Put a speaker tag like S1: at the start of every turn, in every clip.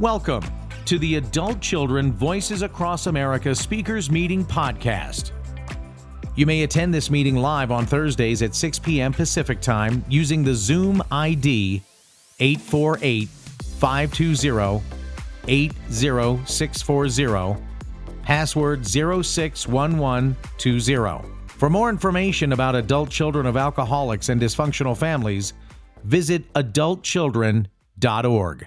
S1: Welcome to the Adult Children Voices Across America Speakers Meeting Podcast. You may attend this meeting live on Thursdays at 6 p.m. Pacific Time using the Zoom ID 848 520 80640, password 061120. For more information about adult children of alcoholics and dysfunctional families, visit adultchildren.org.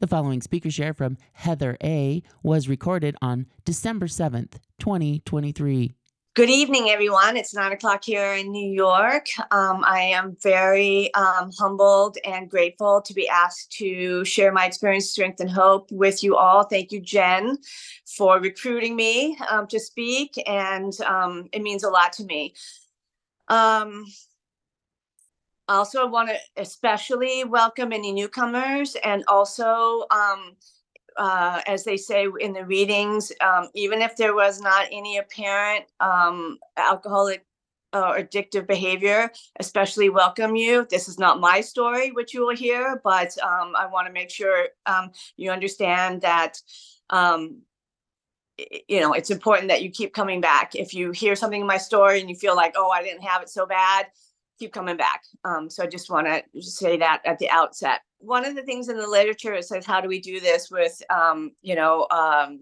S2: The following speaker share from Heather A. was recorded on December 7th, 2023.
S3: Good evening, everyone. It's nine o'clock here in New York. Um, I am very um, humbled and grateful to be asked to share my experience, strength, and hope with you all. Thank you, Jen, for recruiting me um, to speak, and um, it means a lot to me. Also, I want to especially welcome any newcomers and also um, uh, as they say in the readings, um, even if there was not any apparent um, alcoholic or addictive behavior, especially welcome you. This is not my story, which you will hear, but um, I want to make sure um, you understand that. Um, you know, it's important that you keep coming back. If you hear something in my story and you feel like, oh, I didn't have it so bad, keep coming back. Um, so I just want to say that at the outset. One of the things in the literature it says how do we do this with um, you know um,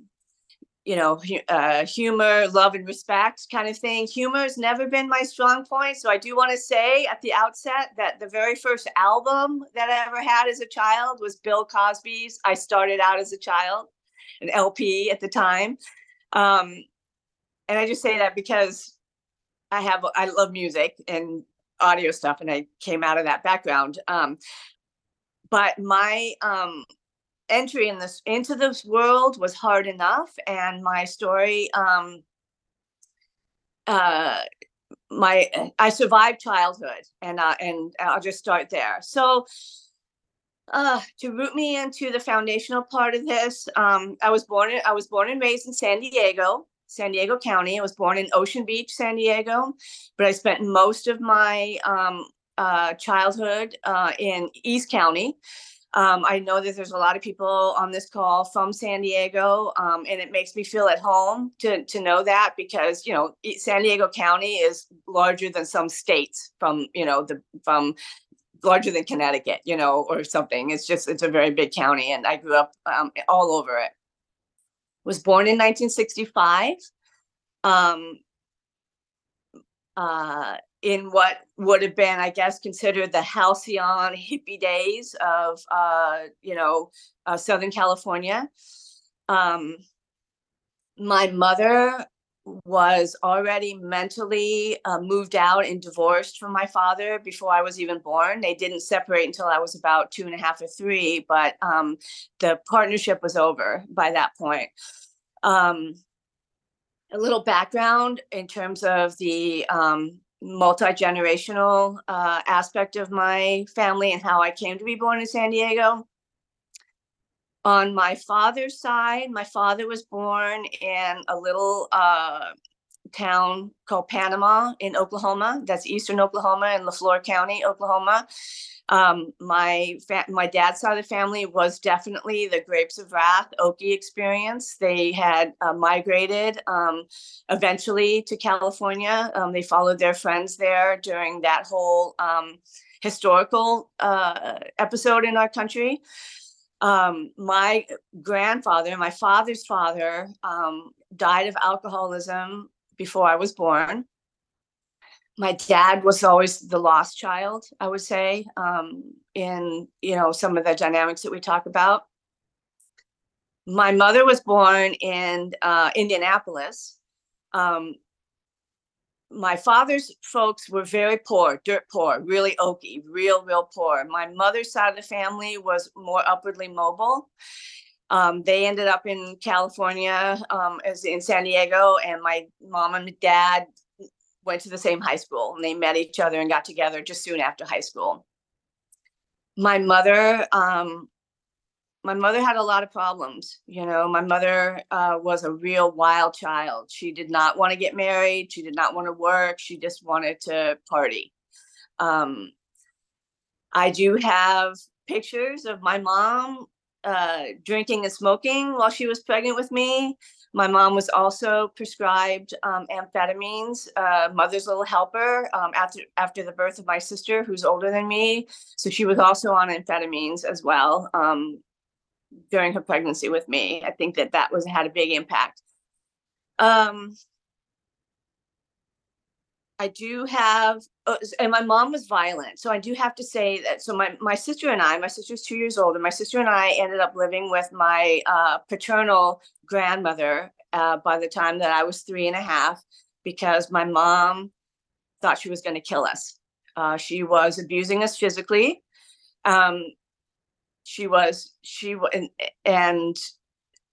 S3: you know uh, humor love and respect kind of thing? Humor has never been my strong point so i do want to say at the outset that the very first album that i ever had as a child was bill cosby's i started out as a child an lp at the time. Um, and i just say that because i have i love music and audio stuff and i came out of that background um, but my um, entry in this into this world was hard enough, and my story. Um, uh, my I survived childhood, and uh, and I'll just start there. So, uh, to root me into the foundational part of this, um, I was born I was born and raised in San Diego, San Diego County. I was born in Ocean Beach, San Diego, but I spent most of my um, uh, childhood uh, in East County. Um, I know that there's a lot of people on this call from San Diego, um, and it makes me feel at home to to know that because you know San Diego County is larger than some states from you know the from larger than Connecticut, you know, or something. It's just it's a very big county, and I grew up um, all over it. Was born in 1965. Um, uh, in what would have been, I guess, considered the halcyon hippie days of, uh, you know, uh, Southern California. Um, my mother was already mentally uh, moved out and divorced from my father before I was even born. They didn't separate until I was about two and a half or three, but um, the partnership was over by that point. Um, a little background in terms of the um, multi-generational uh, aspect of my family and how I came to be born in San Diego. On my father's side, my father was born in a little uh, town called Panama in Oklahoma. That's eastern Oklahoma in Leflore County, Oklahoma. Um, my fa- my dad's side of the family was definitely the Grapes of Wrath Okie experience. They had uh, migrated um, eventually to California. Um, they followed their friends there during that whole um, historical uh, episode in our country. Um, my grandfather, my father's father, um, died of alcoholism before I was born. My dad was always the lost child i would say um, in you know some of the dynamics that we talk about. My mother was born in uh, indianapolis. Um, my father's folks were very poor dirt poor really okie real real poor my mother's side of the family was more upwardly mobile um, they ended up in California, um, as in San Diego, and my mom and dad went to the same high school and they met each other and got together just soon after high school. My mother, um, my mother had a lot of problems. You know, my mother uh, was a real wild child. She did not want to get married. She did not want to work. She just wanted to party. Um, I do have pictures of my mom uh, drinking and smoking while she was pregnant with me. My mom was also prescribed um, amphetamines, uh, mother's little helper, um, after after the birth of my sister, who's older than me. So she was also on amphetamines as well um, during her pregnancy with me. I think that that was had a big impact. Um, I do have, uh, and my mom was violent. So I do have to say that. So my, my sister and I, my sister's two years older, my sister and I ended up living with my uh, paternal grandmother uh, by the time that I was three and a half because my mom thought she was going to kill us. Uh, she was abusing us physically. Um, she was, she, and, and,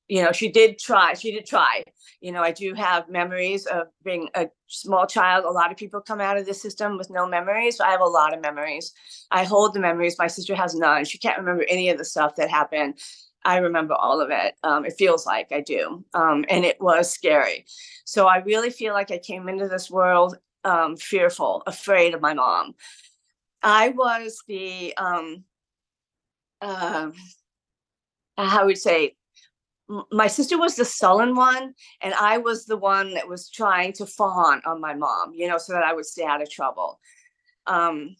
S3: you know, she did try, she did try you know, I do have memories of being a small child. A lot of people come out of the system with no memories. I have a lot of memories. I hold the memories. My sister has none. She can't remember any of the stuff that happened. I remember all of it. Um, it feels like I do. Um, and it was scary. So I really feel like I came into this world um, fearful, afraid of my mom. I was the, um how would say, my sister was the sullen one and i was the one that was trying to fawn on my mom you know so that i would stay out of trouble. Um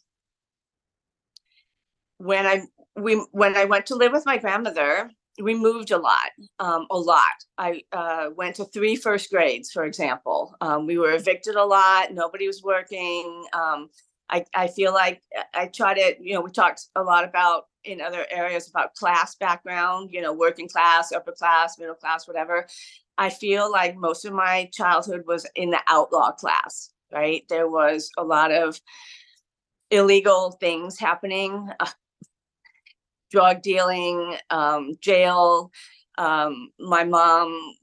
S3: when i we when i went to live with my grandmother we moved a lot um a lot. I uh went to three first grades for example. Um we were evicted a lot nobody was working um I, I feel like I- I try to, you know, we talked a lot about in other areas about class background, you know, working class, upper class, middle class, whatever. I feel like most of my childhood was in the outlaw class, right? There was a lot of illegal things happening, uh, drug dealing, um, jail. Um, my mom,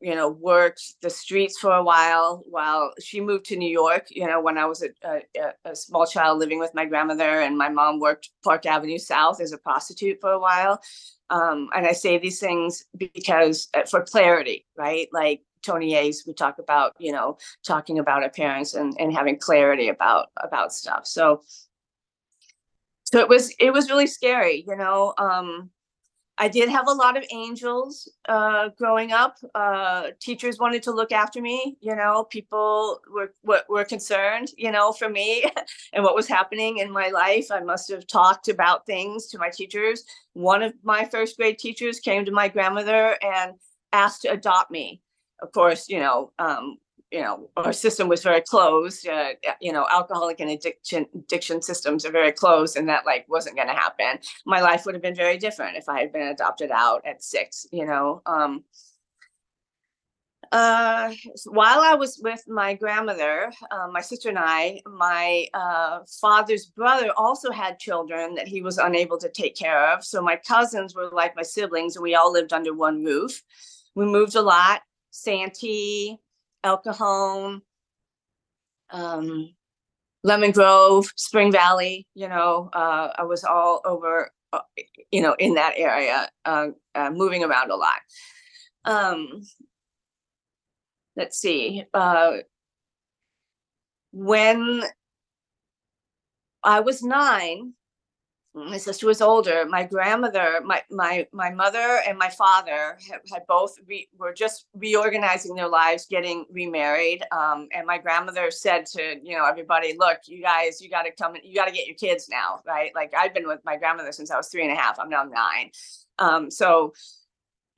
S3: you know, worked the streets for a while while she moved to New York, you know, when I was a, a, a- small child living with my grandmother and my mom worked Park Avenue South as a prostitute for a while. Um, and I say these things because uh, for clarity, right? Like Tony A's, we talk about, you know, talking about our parents and, and having clarity about, about stuff. So, so it was, it was really scary, you know, um, I did have a lot of angels uh, growing up. Uh, teachers wanted to look after me. You know, people were, were were concerned. You know, for me and what was happening in my life. I must have talked about things to my teachers. One of my first grade teachers came to my grandmother and asked to adopt me. Of course, you know, um, you know, our system was very closed. Uh, you know, alcoholic and addiction addiction systems are very closed, and that like wasn't going to happen my life would have been very different if I had been adopted out at six, you know. Um, uh, while I was with my grandmother, uh, my sister and I, my uh, father's brother also had children that he was unable to take care of. So my cousins were like my siblings, and we all lived under one roof. We moved a lot, Santee, El Cajon, um, Lemon Grove, Spring Valley, you know, uh, I was all over, uh, you know, in that area, uh, uh, moving around a lot. Um, let's see, uh, when I was nine, my sister was older. My grandmother, my my my mother, and my father had, had both re, were just reorganizing their lives, getting remarried. Um, and my grandmother said to you know everybody, look, you guys, you got to come, you got to get your kids now, right? Like I've been with my grandmother since I was three and a half. I'm now nine. Um, so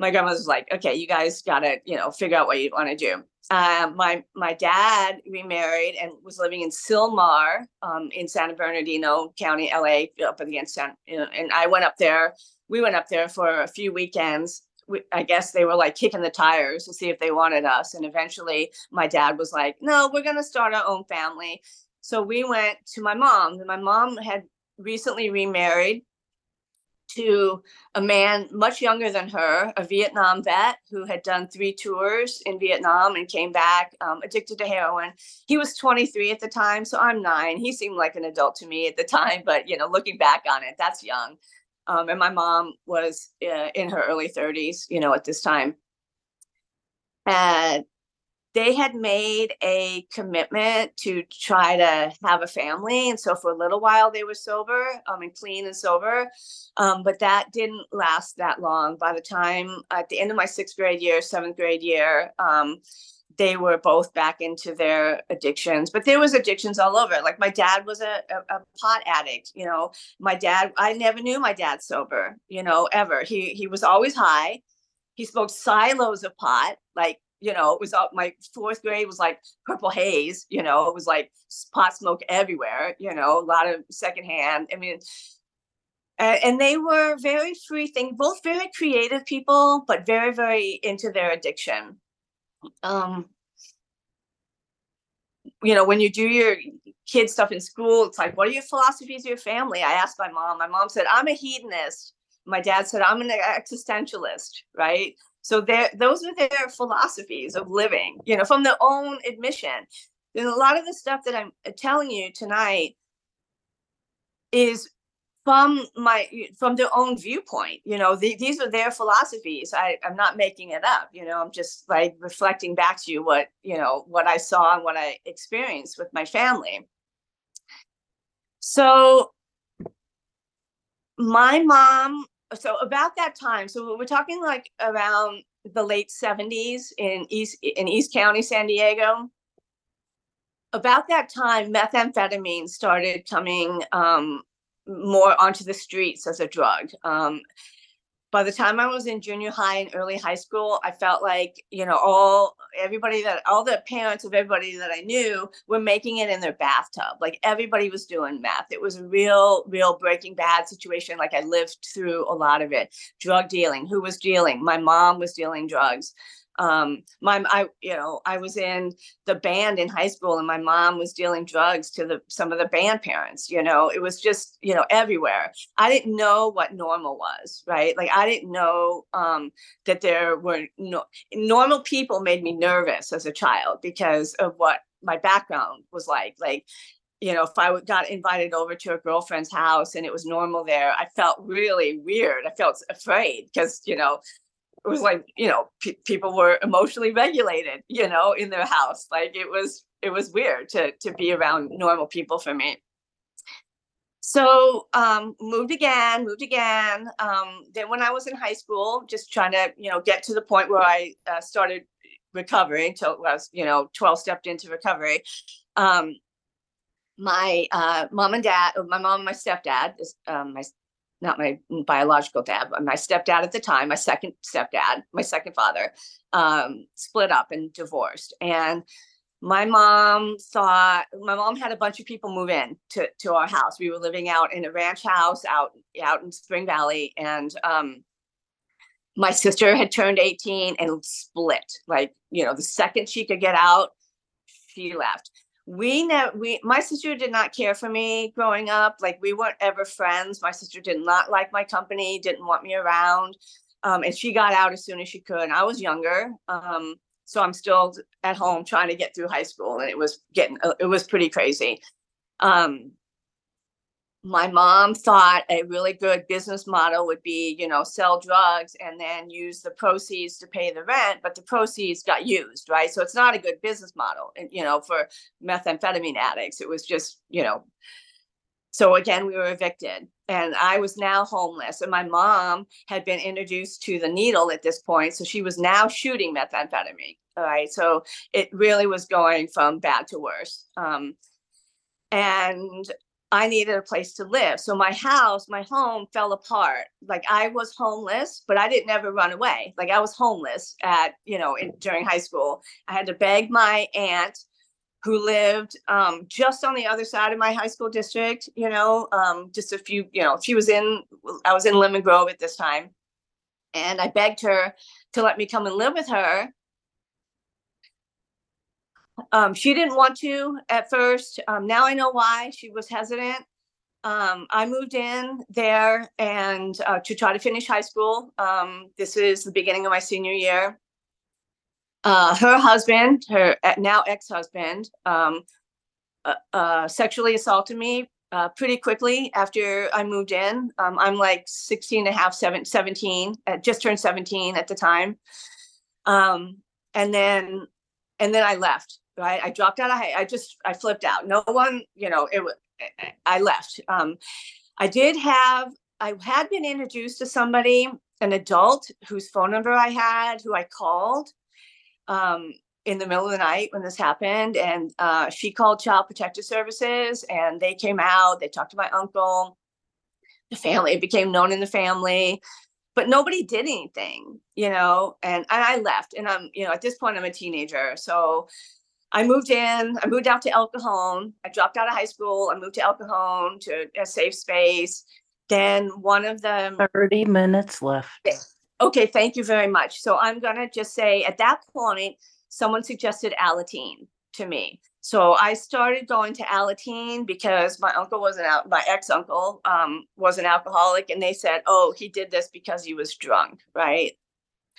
S3: my grandmother was like, okay, you guys got to you know figure out what you want to do. Uh, my my dad remarried and was living in Sylmar um, in San Bernardino County, LA, up against San. You know, and I went up there. We went up there for a few weekends. We, I guess they were like kicking the tires to see if they wanted us. And eventually, my dad was like, "No, we're gonna start our own family." So we went to my mom. My mom had recently remarried to a man much younger than her, a Vietnam vet who had done three tours in Vietnam and came back um, addicted to heroin. He was 23 at the time, so I'm nine. He seemed like an adult to me at the time, but you know, looking back on it, that's young. Um, and my mom was uh, in her early 30s, you know, at this time. And they had made a commitment to try to have a family. And so for a little while they were sober, um, and clean and sober. Um, but that didn't last that long. By the time at the end of my sixth grade year, seventh grade year, um, they were both back into their addictions but there was addictions all over like my dad was a, a, a, pot addict you know my dad i never knew my dad sober you know ever he he was always high he smoked silos of pot like you know it was all my fourth grade was like purple haze you know it was like pot smoke everywhere you know a lot of secondhand i mean and they were very free thing both very creative people but very very into their addiction. Um you know when you do your kid stuff in school it's like what are your philosophies of your family? I asked my mom my mom said i'm a hedonist. My dad said i'm an existentialist right so those are their philosophies of living you know from their own admission. And a lot of the stuff that i'm uh, telling you tonight is from my from their own viewpoint you know the, these are their philosophies. I, i'm not making it up you know i'm just like reflecting back to you what you know what i saw and what i experienced with my family. So my mom so about that time so we're talking like around the late 70s in east in east county san diego about that time methamphetamine started coming um, more onto the streets as a drug. Um, by the time I was in junior high and early high school, I felt like, you know, all everybody that all the parents of everybody that I knew were making it in their bathtub. Like everybody was doing meth. It was a real, real breaking bad situation. Like I lived through a lot of it. Drug dealing. Who was dealing? My mom was dealing drugs um my i you know i was in the band in high school and my mom was dealing drugs to the some of the band parents you know? It was just you know everywhere. I didn't know what normal was right? Like i didn't know um that there were no normal people made me nervous as a child because of what my background was like. Like you know, if I got invited over to a girlfriend's house and it was normal there, I felt really weird. I felt afraid because, you know, it was like you know pe- people were emotionally regulated you know in their house. Like it was it was weird to to be around normal people for me. So um moved again moved again. Um then when i was in high school just trying to you know get to the point where i uh, started recovery until I was you know 12 stepped into recovery. Um my uh, mom and dad, my mom and my stepdad, um, my not my biological dad, but my stepdad at the time, my second stepdad, my second father, um, split up and divorced. And my mom thought my mom had a bunch of people move in to, to our house. We were living out in a ranch house out out in Spring Valley, and um, my sister had turned 18 and split. Like you know, the second she could get out, she left we never we my sister did not care for me growing up like we weren't ever friends. My sister did not like my company didn't want me around um, and she got out as soon as she could. I was younger um, so i'm still at home trying to get through high school and it was getting uh, it was pretty crazy. Um, my mom thought a really good business model would be, you know, sell drugs and then use the proceeds to pay the rent, but the proceeds got used, right? So it's not a good business model, and you know, for methamphetamine addicts. It was just, you know, so again, we were evicted and I was now homeless. And my mom had been introduced to the needle at this point. So she was now shooting methamphetamine. All right. So it really was going from bad to worse. Um, and I needed a place to live. So my house, my home fell apart. Like I was homeless, but I didn't ever run away. Like I was homeless at, you know, in, during high school. I had to beg my aunt who lived um, just on the other side of my high school district, you know, um, just a few, you know, she was in, I was in Lemon Grove at this time. And I begged her to let me come and live with her um, she didn't want to at first. Um, now I know why she was hesitant. Um, I moved in there and uh, to try to finish high school. Um, this is the beginning of my senior year. Uh, her husband, her uh, now ex-husband, um, uh, uh, sexually assaulted me uh, pretty quickly after I moved in. Um, I'm like 16 and a half, seven, 17, uh, just turned 17 at the time. Um, and then and then I left. Right, I dropped out of high. I just I flipped out. No one, you know, it. wa- I- I left. Um, I did have. I had been introduced to somebody, an adult whose phone number I had, who I called. Um, in the middle of the night when this happened, and uh, she called Child Protective Services, and they came out. They talked to my uncle. The family it became known in the family but nobody did anything, you know, and, and I left and I'm, you know, at this point I'm a teenager. So I moved in, I moved out to El Cajon. I dropped out of high school. I moved to El Cajon to a safe space. Then one of them,
S4: Thirty minutes left.
S3: okay, thank you very much. So I'm gonna just say at that point, someone suggested Alateen to me. So I started going to Alateen because my uncle was an out, my ex-uncle um was an alcoholic and they said, oh, he did this because he was drunk, right?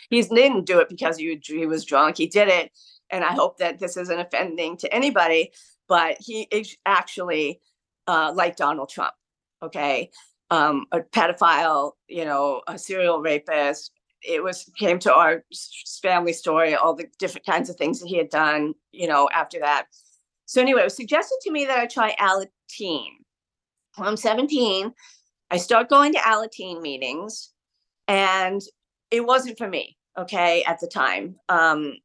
S3: He didn't do it because he, he was drunk. He did it. And I hope that this isn't offending to anybody, but he is actually uh, like Donald Trump, okay? Um, a pedophile, you know, a serial rapist, it was came to our family story, all the different kinds of things that he had done, you know, after that. So anyway, it was suggested to me that I try Alateen. When I'm 17, I start going to Alateen meetings, and it wasn't for me. Okay, at the time, um,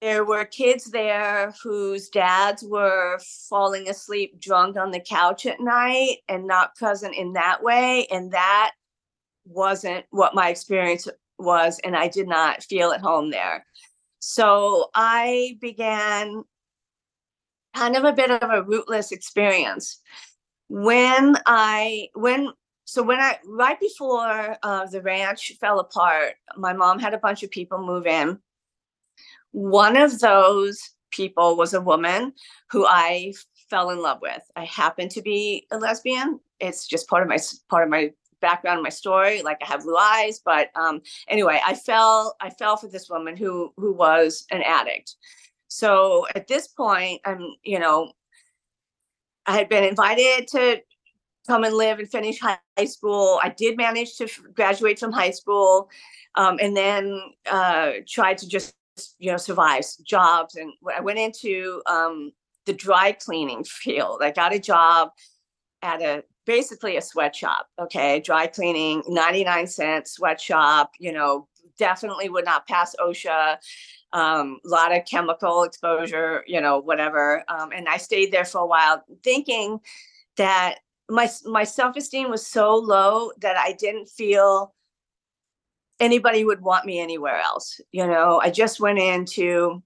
S3: there were kids there whose dads were falling asleep drunk on the couch at night and not present in that way, and that wasn't what my experience was and I did not feel at home there. So I began kind of a bit of a rootless experience. When I when so when I right before uh, the ranch fell apart, my mom had a bunch of people move in. One of those people was a woman who I fell in love with. I happen to be a lesbian. It's just part of my part of my background, my story. Like I have blue eyes, but um, anyway, I fell I fell for this woman who who was an addict. So at this point, I'm you know, I had been invited to come and live and finish high school. I did manage to graduate from high school, um, and then uh, tried to just you know survives jobs. And i went into um, the dry cleaning field. I got a job at a basically a sweatshop. Okay, dry cleaning, ninety nine cent sweatshop. You know, definitely would not pass OSHA. Um, a lot of chemical exposure. You know, whatever. Um, and I stayed there for a while, thinking that my my self esteem was so low that I didn't feel anybody would want me anywhere else. You know, I just went into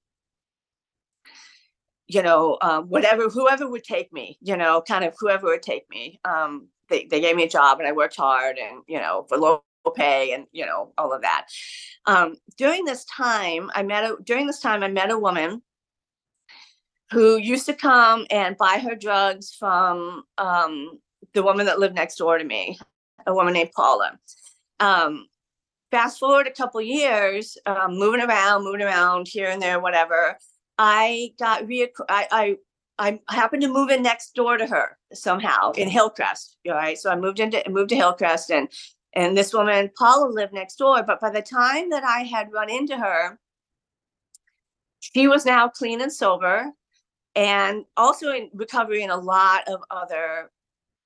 S3: you know, um, whatever, whoever would take me, you know, kind of whoever would take me. Um, they, they gave me a job and I worked hard and, you know, for low pay and, you know, all of that. Um, during this time, I met a, during this time, I met a woman who used to come and buy her drugs from, um, the woman that lived next door to me, a woman named Paula. Um, fast forward a couple years, um, moving around, moving around here and there, whatever. I got re- I, I I happened to move in next door to her somehow in Hillcrest. All right, so I moved into moved to Hillcrest, and and this woman Paula lived next door. But by the time that I had run into her, she was now clean and sober, and also in recovery in a lot of other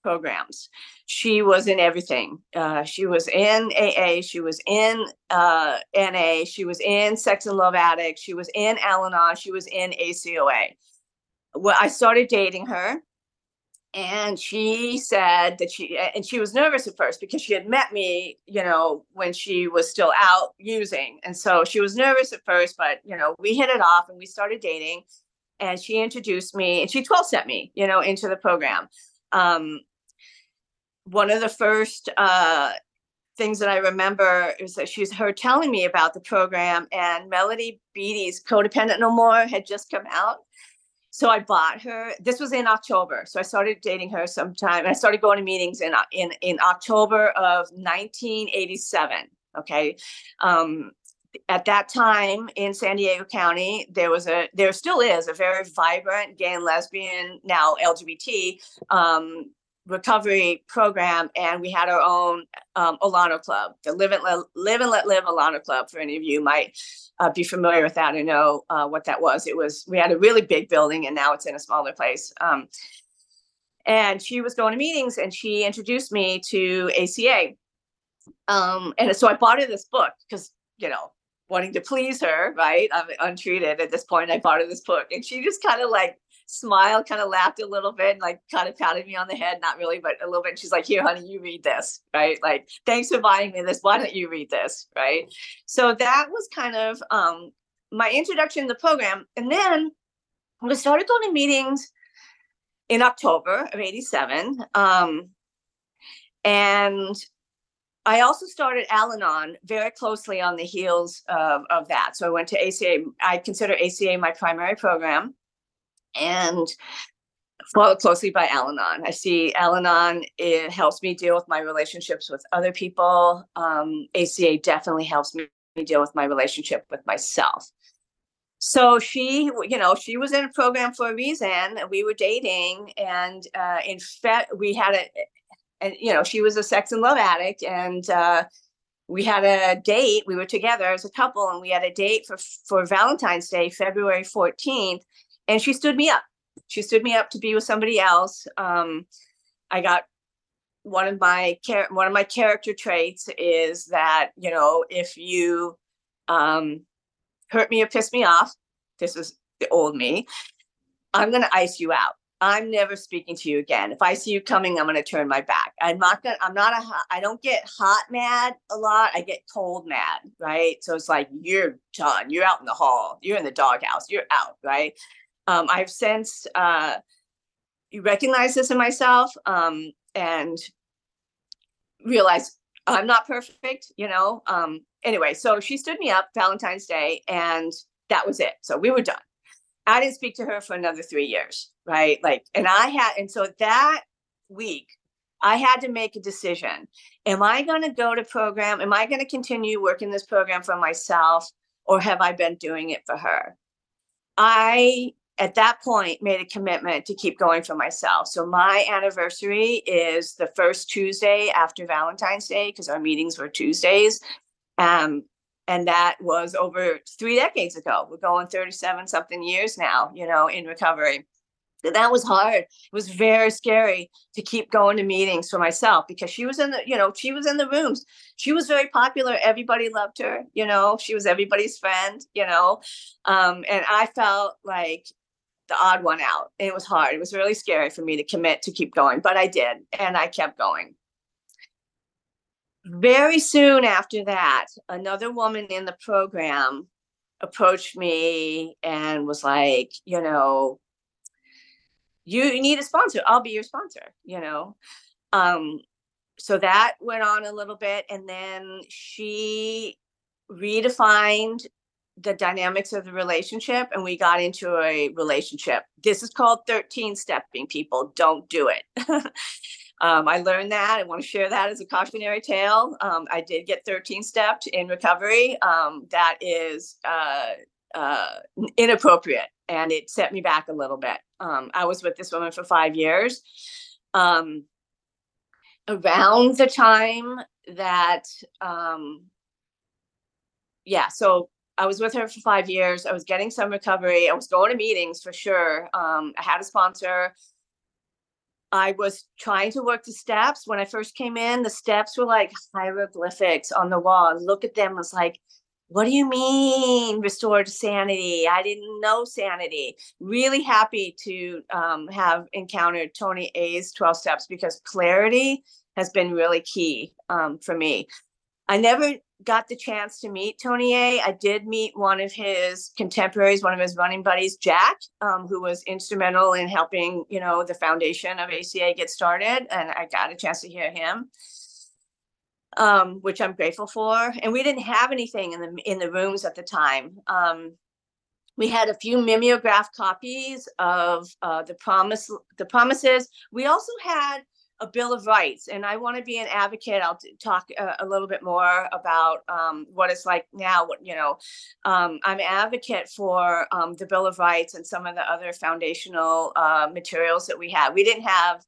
S3: programs. She was in everything. Uh, she was in AA. She was in uh, NA. She was in Sex and Love Addict. She was in Al-Anon. She was in ACOA. Well, I started dating her, and she said that she and she was nervous at first because she had met me, you know, when she was still out using, and so she was nervous at first. But you know, we hit it off, and we started dating. And she introduced me, and she 12 sent me, you know, into the program. Um, one of the first uh, things that I remember is that she's her telling me about the program, and Melody Beattie's "Codependent No More" had just come out. So I bought her. This was in October, so I started dating her sometime. I started going to meetings in in in October of 1987. Okay. Um, at that time in San Diego County, there was a, there still is a very vibrant gay and lesbian, now LGBT um, recovery program and we had our own um, Club, the Live and Let, Live and Let Live Alano Club. For any of you might uh, be familiar with that and know uh, what that was. It was we had a really big building and now it's in a smaller place. Um, and she was going to meetings and she introduced me to ACA. Um, and so I bought her this book because you know wanting to please her, right? I'm untreated at this point. I bought her this book and she just kind of like smiled, kind of laughed a little bit, and like kind of patted me on the head, not really, but a little bit. And She's like, Here, honey, you read this, right? Like, thanks for buying me this. Why don't you read this? Right. So that was kind of um my introduction to the program. And then we started going to meetings in October of 87. Um, and I also started Al Anon very closely on the heels of, of that. So I went to ACA. I consider ACA my primary program and followed closely by Al Anon. I see Al Anon, it helps me deal with my relationships with other people. Um, ACA definitely helps me deal with my relationship with myself. So she, you know, she was in a program for a reason. We were dating, and uh, in fact, we had a, and you know, she was a sex and love addict, and uh, we had a date. We were together as a couple, and we had a date for for Valentine's Day, February fourteenth and she stood me up. She stood me up to be with somebody else. Um, I got one of my char- one of my character traits is that you know if you um, hurt me or piss me off, this is the old me. I'm gonna ice you out. I'm never speaking to you again. If I see you coming, I'm going to turn my back. I'm not going to, I'm not a, I don't get hot mad a lot. I get cold mad, right? So it's like, you're done. You're out in the hall. You're in the doghouse. You're out, right? Um, I've since uh, recognized this in myself um, and realized I'm not perfect, you know. Um, anyway, so she stood me up Valentine's Day, and that was it. So we were done. I didn't speak to her for another three years, right? Like, and I had, and so that week, I had to make a decision. Am I going to go to program? Am I going to continue working this program for myself, or have I been doing it for her? I at that point made a commitment to keep going for myself. So my anniversary is the first Tuesday after Valentine's Day because our meetings were Tuesdays. Um, and that was over three decades ago. We're going 37 something years now, you know, in recovery. That was hard. It was very scary to keep going to meetings for myself because she was in the, you know, she was in the rooms. She was very popular. Everybody loved her, you know, she was everybody's friend, you know. Um, and I felt like the odd one out. It was hard. It was really scary for me to commit to keep going, but I did, and I kept going. Very soon after that, another woman in the program approached me and was like, you know, you need a sponsor. I'll be your sponsor, you know. Um, so that went on a little bit, and then she redefined the dynamics of the relationship and we got into a relationship. This is called 13 stepping, people. Don't do it. um, I learned that. I want to share that as a cautionary tale. Um, I did get 13 stepped in recovery. Um, that is uh, uh, inappropriate and it set me back a little bit. Um, I was with this woman for five years. Um, around the time that, um, yeah, so I was with her for five years. I was getting some recovery. I was going to meetings for sure. Um, I had a sponsor. I was trying to work the steps. When I first came in, the steps were like hieroglyphics on the wall. look at them, I was like, what do you mean restored sanity? I didn't know sanity. Really happy to um, have encountered Tony A's 12 steps because clarity has been really key um, for me. I never got the chance to meet Tony A. I did meet one of his contemporaries, one of his running buddies, Jack, um, who was instrumental in helping, you know, the foundation of ACA get started. And I got a chance to hear him, um, which I'm grateful for. And we didn't have anything in the in the rooms at the time. Um, we had a few mimeograph copies of uh, the promise, the promises. We also had a Bill of Rights, and I want to be an advocate. I'll talk a, a little bit more about um, what it's like now. What you know, um, I'm an advocate for um, the Bill of Rights and some of the other foundational uh, materials that we had. We didn't have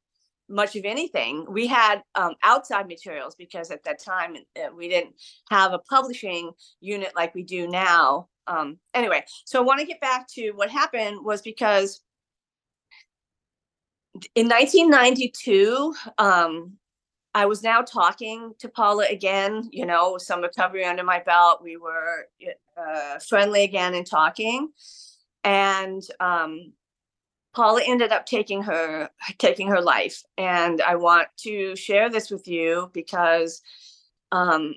S3: much of anything. We had um, outside materials because at that time uh, we didn't have a publishing unit like we do now. Um, anyway, so I want to get back to what happened was because in 1992, um, I was now talking to Paula again, you know, some recovery under my belt. We were uh, friendly again and talking. And um, Paula ended up taking her taking her life. And I want to share this with you because um,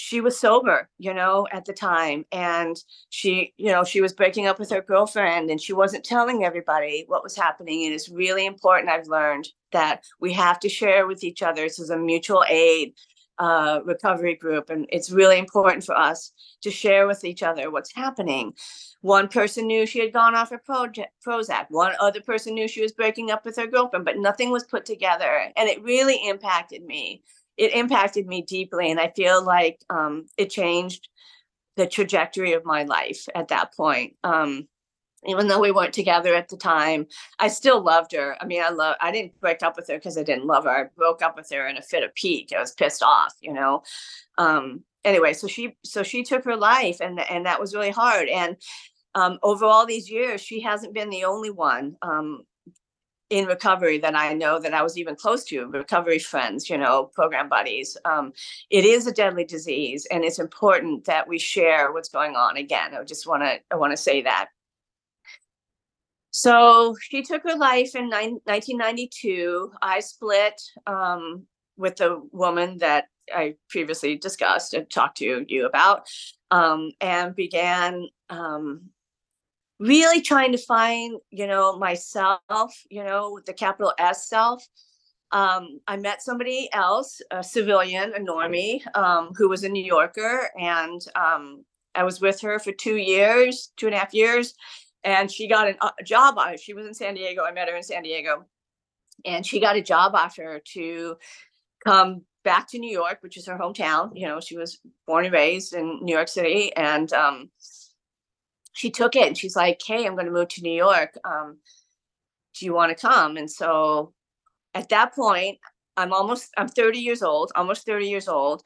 S3: she was sober, you know, at the time. And she, you know, she was breaking up with her girlfriend and she wasn't telling everybody what was happening. And it's really important, I've learned, that we have to share with each other. This is a mutual aid uh, recovery group. And it's really important for us to share with each other what's happening. One person knew she had gone off her project, Prozac. One other person knew she was breaking up with her girlfriend, but nothing was put together. And it really impacted me it impacted me deeply and i feel like um, it changed the trajectory of my life at that point. Um, even though we weren't together at the time i still loved her. I mean i love i didn't break up with her because i didn't love her. I broke up with her in a fit of pique. I was pissed off you know? Um, anyway so she so she took her life and and that was really hard. And um, over all these years she hasn't been the only one. Um, in recovery that I know that I was even close to, recovery friends, you know, program buddies. Um, it is a deadly disease, and it's important that we share what's going on. Again, I just want to I want to say that. So she took her life in 1992. I split um, with the woman that I previously discussed and talked to you about, um, and began um, really trying to find, you know, myself, you know, the capital S self. Um, I met somebody else, a civilian, a normie, um, who was a New Yorker, and um, I was with her for two years, two and a half years, and she got an, a job. She was in San Diego. I met her in San Diego, and she got a job offer to come back to New York, which is her hometown. You know, she was born and raised in New York City, and um, she took it and she's like, Hey, I'm going to move to New York. Um, do you want to come? And so at that point, I'm almost, I'm 30 years old, almost 30 years old.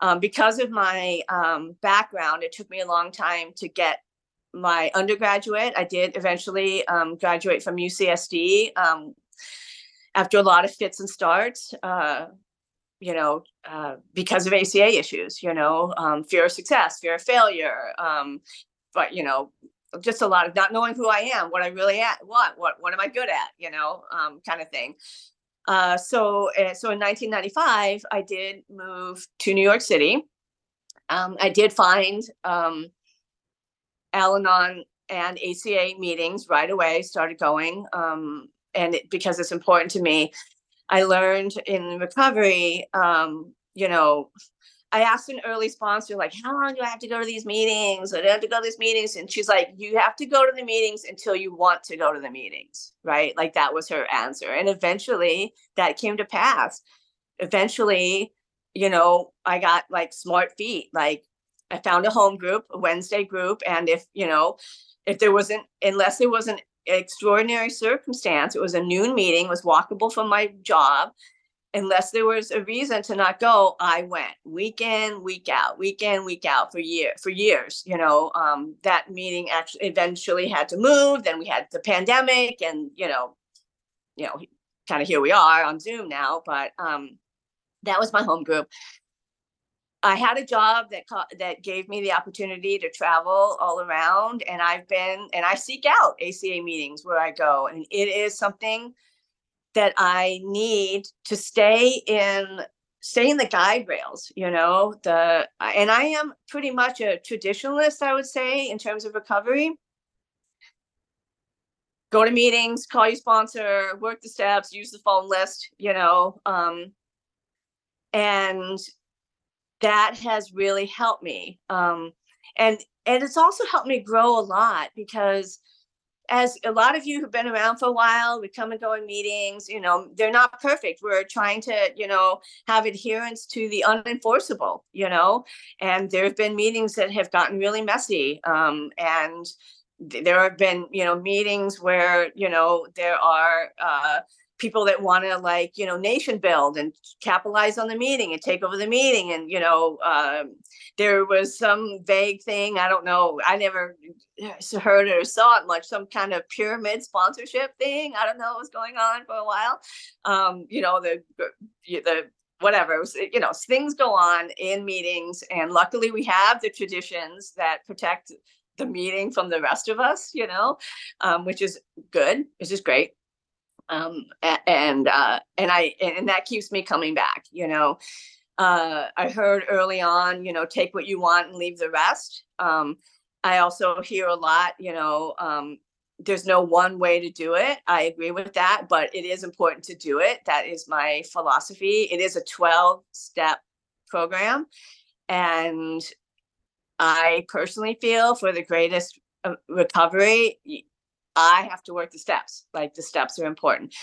S3: Um, because of my um, background, it took me a long time to get my undergraduate. I did eventually um, graduate from UCSD um, after a lot of fits and starts. Uh, you know, uh, because of ACA issues, you know, um, fear of success, fear of failure, um, but you know, just a lot of not knowing who I am, what I really at, what, what, what am I good at, you know, um, kind of thing. Uh, so, uh, so in 1995, I did move to New York City. Um, I did find um, Al-Anon and ACA meetings right away. Started going, um, and it, because it's important to me, I learned in recovery, um, you know, I asked an early sponsor, like, how long do I have to go to these meetings? I do I have to go to these meetings. And she's like, you have to go to the meetings until you want to go to the meetings. Right. Like that was her answer. And eventually that came to pass. Eventually, you know, I got like smart feet. Like I found a home group, a Wednesday group. And if, you know, if there wasn't, unless there was an extraordinary circumstance, it was a noon meeting, was walkable from my job unless there was a reason to not go, I went week in, week out, week in, week out for year for years. You know, um, that meeting actually eventually had to move. Then we had the pandemic, and you know, you know, kind of here we are on Zoom now. But um, that was my home group. I had a job that that gave me the opportunity to travel all around, and I've been and I seek out ACA meetings where I go, and it is something that I need to stay in stay in the guide rails you know the and i am pretty much a traditionalist i would say in terms of recovery. Go to meetings call your sponsor work the steps use the phone list you know um and that has really helped me um and and it's also helped me grow a lot because as a lot of you who've been around for a while, we come and go in meetings, you know, they're not perfect. We're trying to, you know, have adherence to the unenforceable, you know, and there have been meetings that have gotten really messy. Um, and there have been, you know, meetings where, you know, there are, uh, people that want to like you know nation build and capitalize on the meeting and take over the meeting and you know um, there was some vague thing i don't know i never heard it or saw it much some kind of pyramid sponsorship thing i don't know what was going on for a while. Um, you know the the whatever was, you know things go on in meetings and luckily we have the traditions that protect the meeting from the rest of us you know um, which is good which is great um, and uh, and I and that keeps me coming back. You know, uh, I heard early on, you know, take what you want and leave the rest. Um, I also hear a lot, you know, um, there's no one way to do it. I agree with that, but it is important to do it. That is my philosophy. It is a 12 step program. And I personally feel for the greatest uh, recovery, I have to work the steps. Like the steps are important.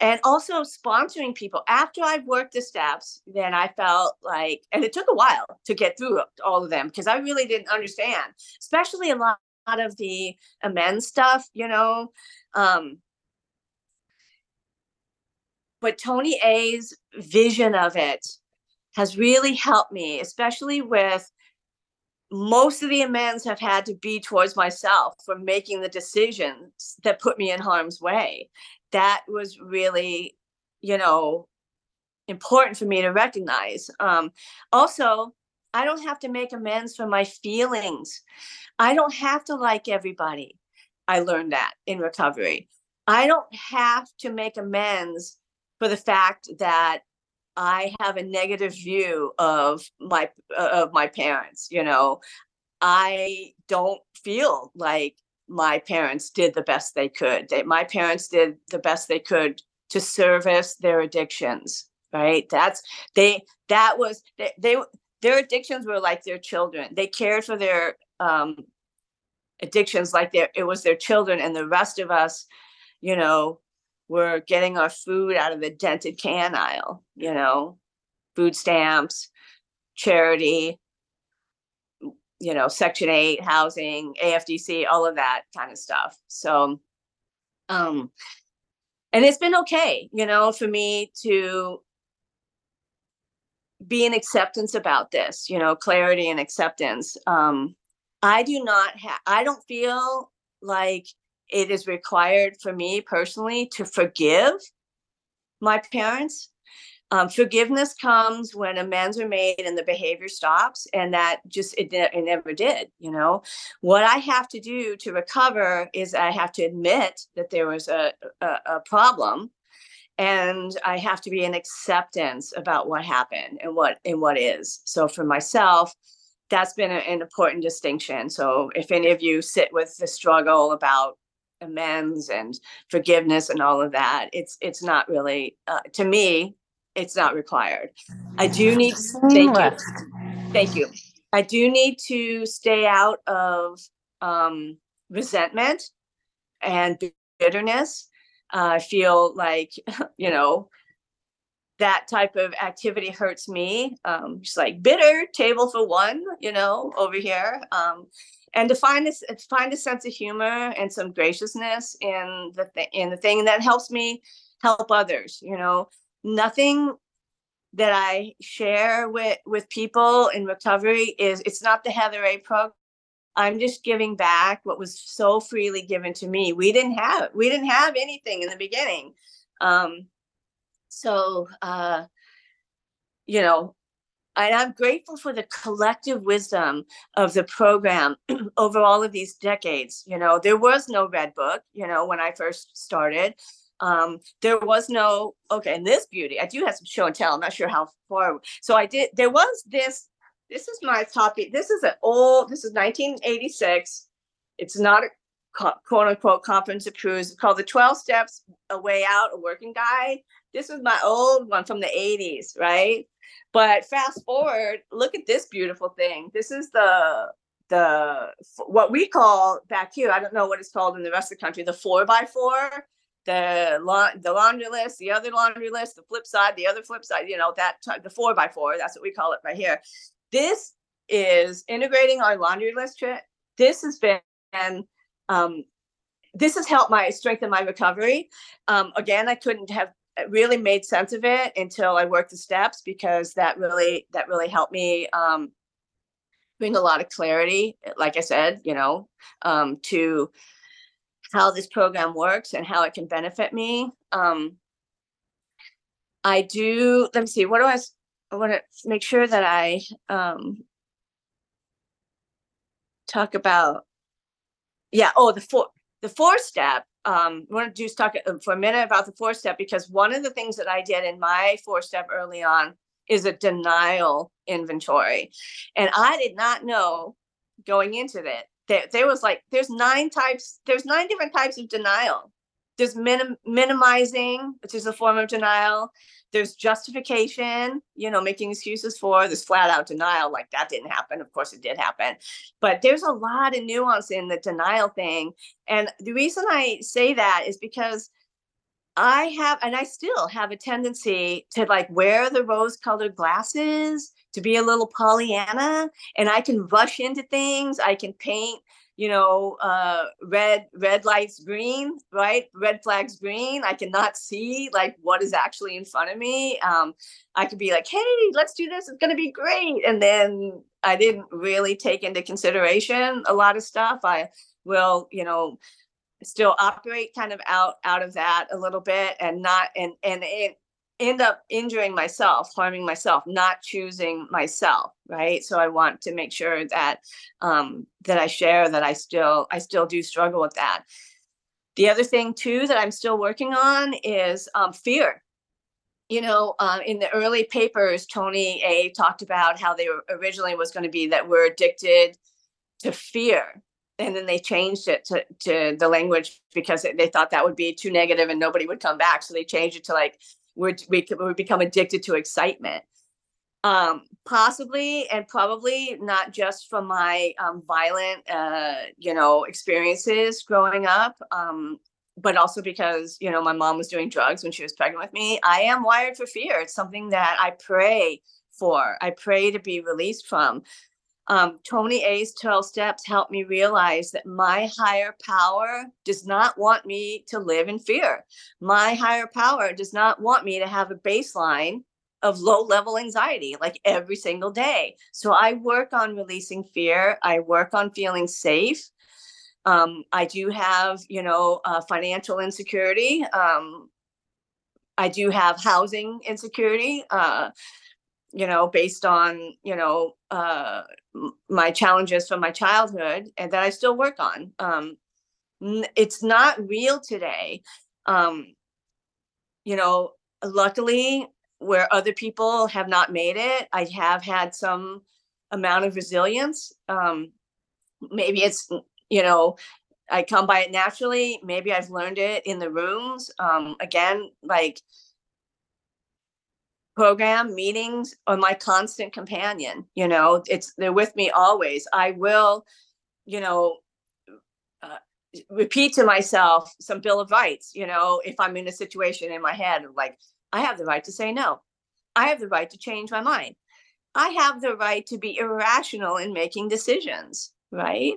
S3: And also sponsoring people. After I've worked the steps, then I felt like, and it took a while to get through all of them because I really didn't understand, especially a lot of the amends stuff, you know. Um, but Tony A's vision of it has really helped me, especially with most of the amends have had to be towards myself for making the decisions that put me in harm's way. That was really, you know, important for me to recognize. Um, also, I don't have to make amends for my feelings. I don't have to like everybody. I learned that in recovery. I don't have to make amends for the fact that I have a negative view of my uh, of my parents, you know. I don't feel like my parents did the best they could. They, my parents did the best they could to service their addictions, right? That's they that was they, they their addictions were like their children. They cared for their um addictions like their it was their children and the rest of us, you know, we're getting our food out of the dented can aisle, you know, food stamps, charity, you know, Section 8, housing, AFDC, all of that kind of stuff. So, um, and it's been okay, you know, for me to be in acceptance about this, you know, clarity and acceptance. Um, I do not have, I don't feel like it is required for me personally to forgive my parents. Um, forgiveness comes when amends are made and the behavior stops, and that just it, it never did. You know, what I have to do to recover is I have to admit that there was a, a, a problem, and I have to be in acceptance about what happened and what and what is. So for myself, that's been an important distinction. So if any of you sit with the struggle about amends and forgiveness and all of that it's it's not really uh, to me it's not required. I do need thank you thank you. I do need to stay out of um, resentment and bitterness. Uh, i feel like you know that type of activity hurts me. Um just like bitter table for one you know over here. Um and to find this find a sense of humor and some graciousness in the th- in the thing that helps me help others you know? Nothing that i share with with people in recovery is it's not the heather a program i'm just giving back what was so freely given to me. We didn't have we didn't have anything in the beginning. Um so uh you know and I'm grateful for the collective wisdom of the program over all of these decades. You know, there was no red book, you know, when I first started. Um, there was no, okay, and this beauty, I do have some show and tell. I'm not sure how far. So I did, there was this, this is my copy. This is an old, this is 1986. It's not a quote unquote conference of. It's called the 12 Steps A Way Out, a working guide. This is my old one from the 80s, right? But fast forward, look at this beautiful thing. This is the the what we call back here. I don't know what it's called in the rest of the country. The four by four, the la- the laundry list, the other laundry list, the flip side, the other flip side. You know that the four by four. That's what we call it right here. This is integrating our laundry list. Trip. This has been um, this has helped my strengthen my recovery. Um, again, I couldn't have really made sense of it until I worked the steps because that really that really helped me um, bring a lot of clarity. Like I said, you know, um, to how this program works and how it can benefit me. Um, I do. Let me see. What do I want to make sure that I um, talk about. Yeah. Oh, the four. The four step. Um, I want to just talk uh, for a minute about the four step because one of the things that I did in my four step early on is a denial inventory, and I did not know going into that that there was like there's nine types there's nine different types of denial. There's minim- minimizing which is a form of denial there's justification you know making excuses for this flat out denial like that didn't happen. Of course it did happen. But there's a lot of nuance in the denial thing. And the reason i say that is because i have and i still have a tendency to like wear the rose colored glasses to be a little pollyanna and i can rush into things i can paint you know uh red red lights green right? Red flags green. I cannot see like what is actually in front of me. Um i could be like hey let's do this. It's to be great. And then i didn't really take into consideration a lot of stuff. I will you know still operate kind of out out of that a little bit and not and and it end up injuring myself harming myself not choosing myself right? So i want to make sure that um that i share that i still i still do struggle with that. The other thing too that i'm still working on is um fear. You know uh, in the early papers tony a talked about how they originally was going to be that we're addicted to fear and then they changed it to, to the language because they- they thought that would be too negative and nobody would come back so they changed it to like we're, we we become addicted to excitement. Um possibly and probably not just from my um violent uh you know experiences growing up um but also because you know my mom was doing drugs when she was pregnant with me. I am wired for fear. It's something that i pray for i pray to be released from um, Tony A's 12 steps helped me realize that my higher power does not want me to live in fear. My higher power does not want me to have a baseline of low level anxiety like every single day. So I work on releasing fear, I work on feeling safe. Um, I do have, you know, uh, financial insecurity. Um, I do have housing insecurity. Uh, you know, based on, you know, uh, my challenges from my childhood and that I still work on. Um, it's not real today. Um, you know, luckily, where other people have not made it, I have had some amount of resilience. Um, maybe it's, you know, I come by it naturally. Maybe I've learned it in the rooms. Um, again, like program meetings are my constant companion you know it's they're with me always. I will you know uh, repeat to myself some bill of rights you know if i'm in a situation in my head like i have the right to say no. I have the right to change my mind. I have the right to be irrational in making decisions right?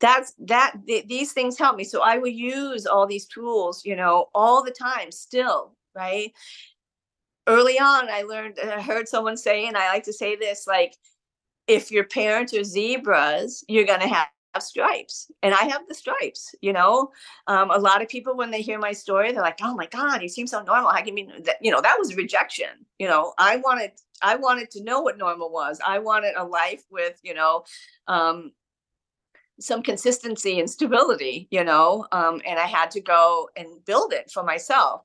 S3: That's that th- these things help me. So i will use all these tools you know all the time still right early on i learned i heard someone say and i like to say this like if your parents are zebras you're going to have stripes. And i have the stripes you know? Um, a lot of people when they hear my story they're like oh my god you seem so normal. How can mean that you know that was rejection you know? I wanted i wanted to know what normal was. I wanted a life with you know um, some consistency and stability, you know, um, and I had to go and build it for myself.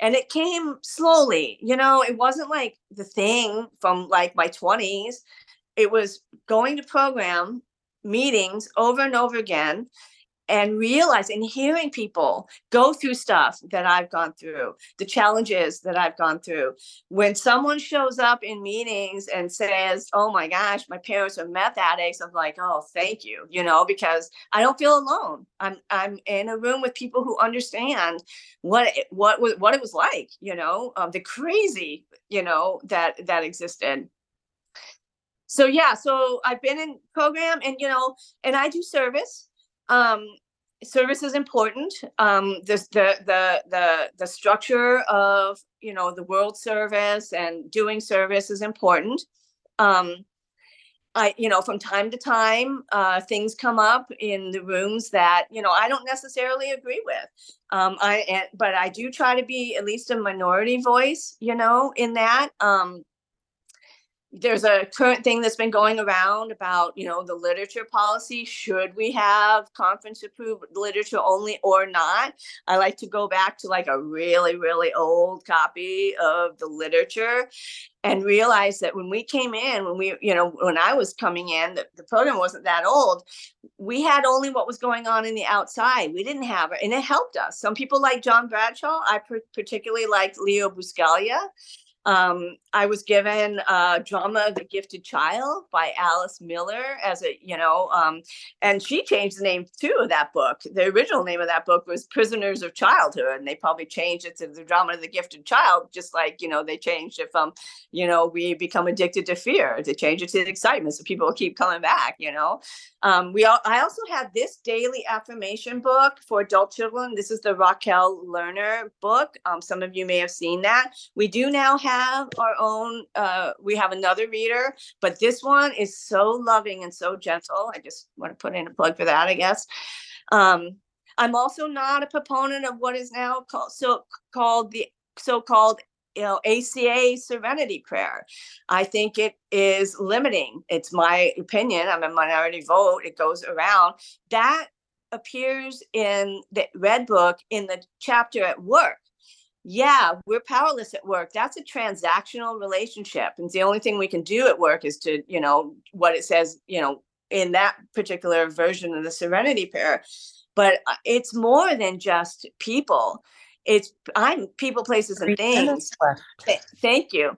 S3: And it came slowly, you know, it wasn't like the thing from like my 20s. It was going to program meetings over and over again and realize and hearing people go through stuff that I've gone through, the challenges that I've gone through. When someone shows up in meetings and says, Oh my gosh, my parents are meth addicts, I'm like, Oh, thank you, you know, because I don't feel alone. I'm I'm in a room with people who understand what it, what was what it was like, you know, um, the crazy, you know, that that existed so yeah so i've been in program and you know and i do service um service is important. Um, this, the, the, the, the structure of, you know, the world service and doing service is important. Um, I, you know, from time to time, uh, things come up in the rooms that, you know, I don't necessarily agree with. Um, I, and, but I do try to be at least a minority voice, you know, in that. Um, there's a current thing that's been going around about, you know, the literature policy. Should we have conference approved literature only or not? I like to go back to like a really, really old copy of the literature and realize that when we came in, when we, you know, when I was coming in, the, the program wasn't that old. We had only what was going on in the outside. We didn't have it, and it helped us. Some people like John Bradshaw. I particularly liked Leo Buscaglia. Um, I was given uh, Drama of the Gifted Child by Alice Miller as a, you know, um, and she changed the name too of that book. The original name of that book was Prisoners of Childhood, and they probably changed it to the Drama of the Gifted Child, just like, you know, they changed it from, you know, we become addicted to fear. to change it to excitement so people keep coming back, you know. Um, we all, I also have this daily affirmation book for adult children. This is the Rokelle Lerner book. Um, some of you may have seen that. We do now have our own, uh, we have another reader, but this one is so loving and so gentle. I just want to put in a plug for that, I guess. Um, I'm also not a proponent of what is now called so called the so-called you know ACA serenity prayer. I think it is limiting. It's my opinion. I'm a minority vote. It goes around. That appears in the red book in the chapter at work yeah, we're powerless at work. That's a transactional relationship. And the only thing we can do at work is to, you know, what it says, you know, in that particular version of the Serenity Prayer. But uh, it's more than just people. It's I'm people, places, and things. Th- Thank you.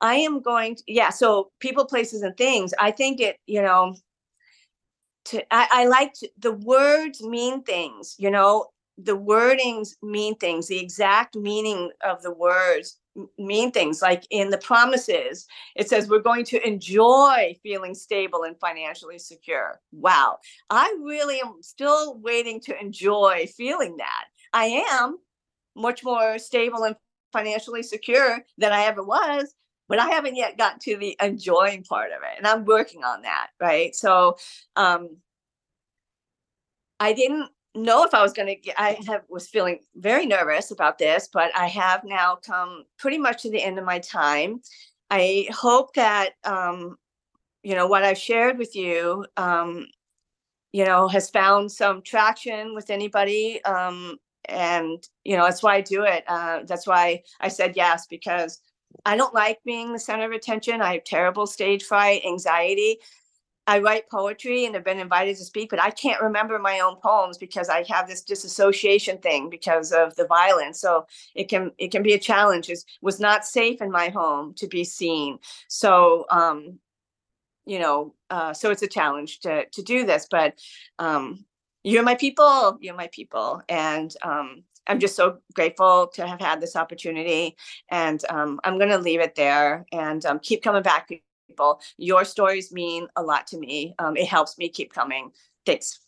S3: I am going to, yeah, so people, places, and things. I think it, you know, to I, I like the words mean things, you know, the wordings mean things the exact meaning of the words mean things. Like in the promises it says we're going to enjoy feeling stable and financially secure. Wow. I really am still waiting to enjoy feeling that. I am much more stable and financially secure than i ever was but i haven't yet got to the enjoying part of it and i'm working on that right? So um I didn't know if I was going to get, I have, was feeling very nervous about this, but I have now come pretty much to the end of my time. I hope that, um, you know, what I've shared with you, um, you know, has found some traction with anybody. Um, and, you know, that's why I do it. Uh, that's why I said yes, because I don't like being the center of attention. I have terrible stage fright, anxiety. I write poetry and have been invited to speak, but I can't remember my own poems because I have this disassociation thing because of the violence. So it can it can be a challenge. It was not safe in my home to be seen. So um, you know, uh, so it's a challenge to to do this. But um, you're my people. You're my people, and um, I'm just so grateful to have had this opportunity. And um, I'm going to leave it there and um, keep coming back people. Your stories mean a lot to me. Um, it helps me keep coming. Thanks.